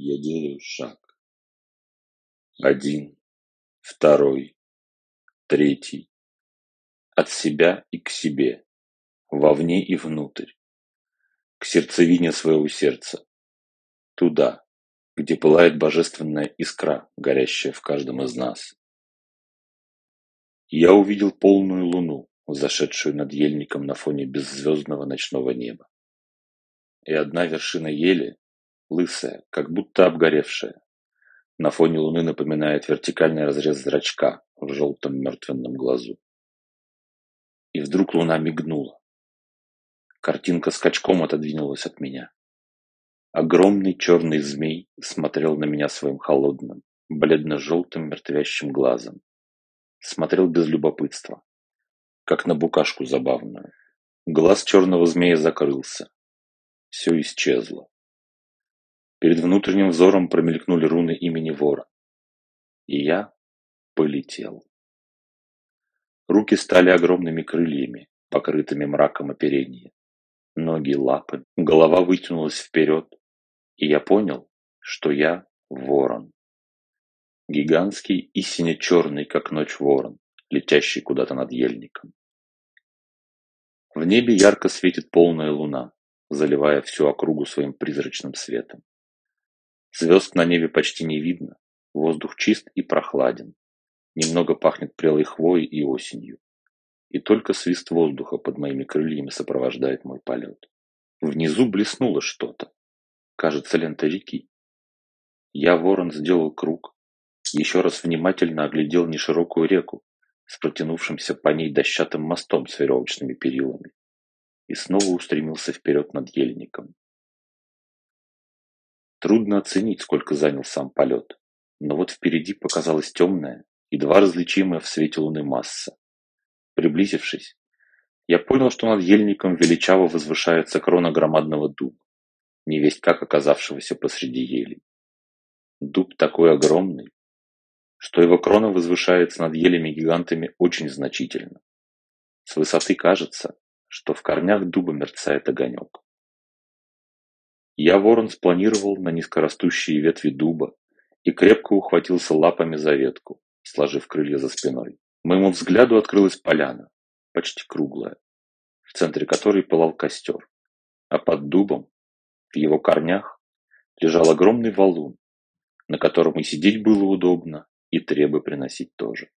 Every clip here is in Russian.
Я делаю шаг. Один, второй, третий. От себя и к себе, вовне и внутрь, к сердцевине своего сердца, туда, где пылает божественная искра, горящая в каждом из нас. Я увидел полную луну, зашедшую над ельником на фоне беззвездного ночного неба. И одна вершина ели, лысая, как будто обгоревшая, на фоне луны напоминает вертикальный разрез зрачка в желтом мертвенном глазу. И вдруг луна мигнула. Картинка скачком отодвинулась от меня. Огромный черный змей смотрел на меня своим холодным, бледно-желтым мертвящим глазом. Смотрел без любопытства, как на букашку забавную. Глаз черного змея закрылся. Все исчезло. Перед внутренним взором промелькнули руны имени вора. И я полетел. Руки стали огромными крыльями, покрытыми мраком оперения. Ноги лапы, голова вытянулась вперед, и я понял, что я ворон. Гигантский и сине-черный, как ночь ворон, летящий куда-то над ельником. В небе ярко светит полная луна, заливая всю округу своим призрачным светом. Звезд на небе почти не видно, воздух чист и прохладен. Немного пахнет прелой хвоей и осенью. И только свист воздуха под моими крыльями сопровождает мой полет. Внизу блеснуло что-то. Кажется, лента реки. Я, ворон, сделал круг, еще раз внимательно оглядел неширокую реку с протянувшимся по ней дощатым мостом с веревочными перилами и снова устремился вперед над ельником. Трудно оценить, сколько занял сам полет, но вот впереди показалась темная, едва различимая в свете луны масса. Приблизившись, я понял, что над ельником величаво возвышается крона громадного дуба, невесть как оказавшегося посреди ели. Дуб такой огромный, что его крона возвышается над елями-гигантами очень значительно. С высоты кажется, что в корнях дуба мерцает огонек. Я, ворон, спланировал на низкорастущие ветви дуба и крепко ухватился лапами за ветку, сложив крылья за спиной. Моему взгляду открылась поляна, почти круглая, в центре которой пылал костер, а под дубом, в его корнях, лежал огромный валун, на котором и сидеть было удобно, и требы приносить тоже.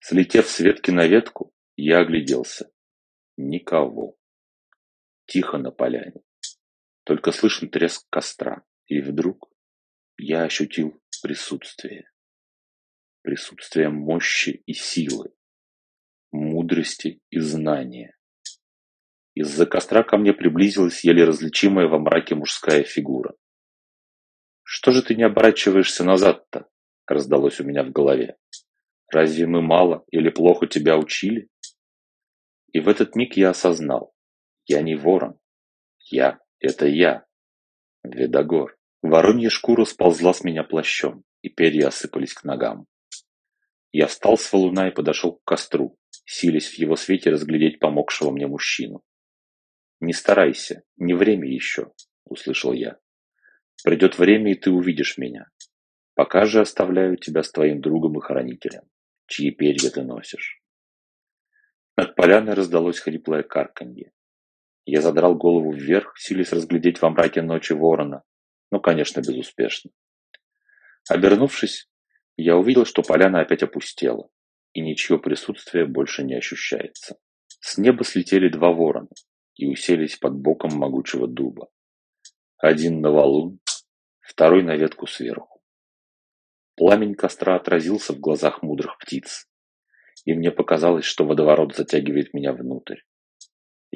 Слетев с ветки на ветку, я огляделся. Никого. Тихо на поляне. Только слышен треск костра, и вдруг я ощутил присутствие. Присутствие мощи и силы, мудрости и знания. Из-за костра ко мне приблизилась еле различимая во мраке мужская фигура. «Что же ты не оборачиваешься назад-то?» — раздалось у меня в голове. «Разве мы мало или плохо тебя учили?» И в этот миг я осознал. Я не ворон. Я это я. Ведогор. Воронья шкура сползла с меня плащом, и перья осыпались к ногам. Я встал с валуна и подошел к костру, силясь в его свете разглядеть помогшего мне мужчину. «Не старайся, не время еще», — услышал я. «Придет время, и ты увидишь меня. Пока же оставляю тебя с твоим другом и хранителем, чьи перья ты носишь». Над поляной раздалось хриплое карканье. Я задрал голову вверх, силясь разглядеть во мраке ночи ворона, но, конечно, безуспешно. Обернувшись, я увидел, что поляна опять опустела, и ничье присутствие больше не ощущается. С неба слетели два ворона и уселись под боком могучего дуба. Один на валун, второй на ветку сверху. Пламень костра отразился в глазах мудрых птиц, и мне показалось, что водоворот затягивает меня внутрь.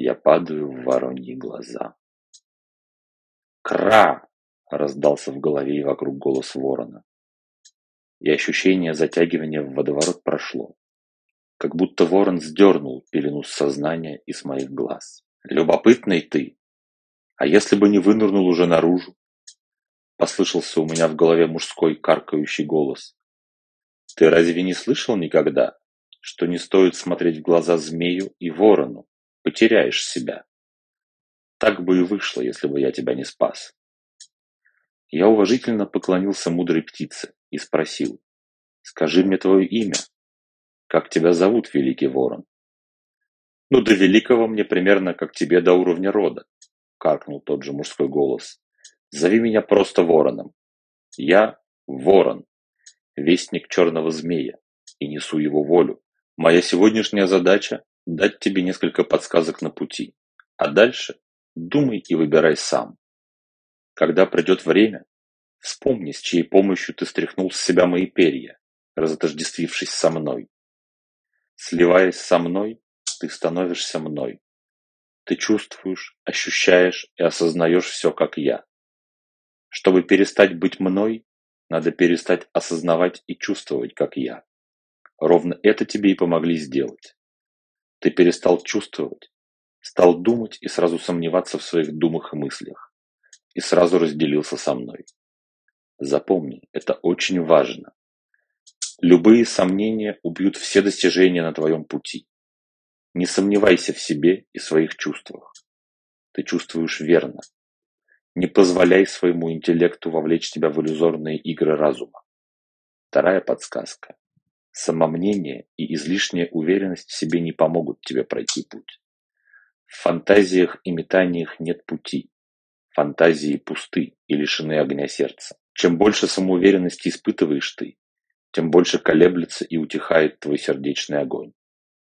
Я падаю в вороньи глаза. «Кра!» — раздался в голове и вокруг голос ворона. И ощущение затягивания в водоворот прошло. Как будто ворон сдернул пелену с сознания и моих глаз. «Любопытный ты! А если бы не вынырнул уже наружу?» Послышался у меня в голове мужской каркающий голос. «Ты разве не слышал никогда, что не стоит смотреть в глаза змею и ворону?» Потеряешь себя. Так бы и вышло, если бы я тебя не спас. Я уважительно поклонился мудрой птице и спросил, «Скажи мне твое имя. Как тебя зовут, великий ворон?» «Ну, до великого мне примерно, как тебе до уровня рода», — каркнул тот же мужской голос. «Зови меня просто вороном. Я ворон, вестник черного змея, и несу его волю. Моя сегодняшняя задача – дать тебе несколько подсказок на пути, а дальше думай и выбирай сам. Когда придет время, вспомни, с чьей помощью ты стряхнул с себя мои перья, разотождествившись со мной. Сливаясь со мной, ты становишься мной. Ты чувствуешь, ощущаешь и осознаешь все, как я. Чтобы перестать быть мной, надо перестать осознавать и чувствовать, как я. Ровно это тебе и помогли сделать. Ты перестал чувствовать, стал думать и сразу сомневаться в своих думах и мыслях. И сразу разделился со мной. Запомни, это очень важно. Любые сомнения убьют все достижения на твоем пути. Не сомневайся в себе и своих чувствах. Ты чувствуешь верно. Не позволяй своему интеллекту вовлечь тебя в иллюзорные игры разума. Вторая подсказка. Самомнение и излишняя уверенность в себе не помогут тебе пройти путь. В фантазиях и метаниях нет пути. Фантазии пусты и лишены огня сердца. Чем больше самоуверенности испытываешь ты, тем больше колеблется и утихает твой сердечный огонь.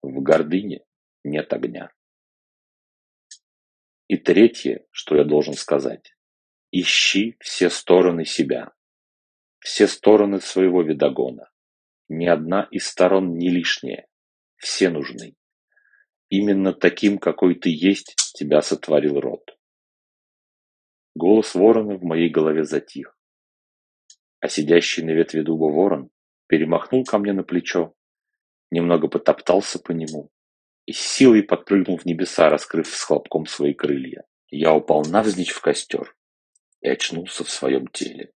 В гордыне нет огня. И третье, что я должен сказать. Ищи все стороны себя, все стороны своего видогона. Ни одна из сторон не лишняя, все нужны. Именно таким, какой ты есть, тебя сотворил род. Голос ворона в моей голове затих, а сидящий на ветве дуба ворон перемахнул ко мне на плечо, немного потоптался по нему и с силой подпрыгнул в небеса, раскрыв с хлопком свои крылья. Я упал навзничь в костер и очнулся в своем теле.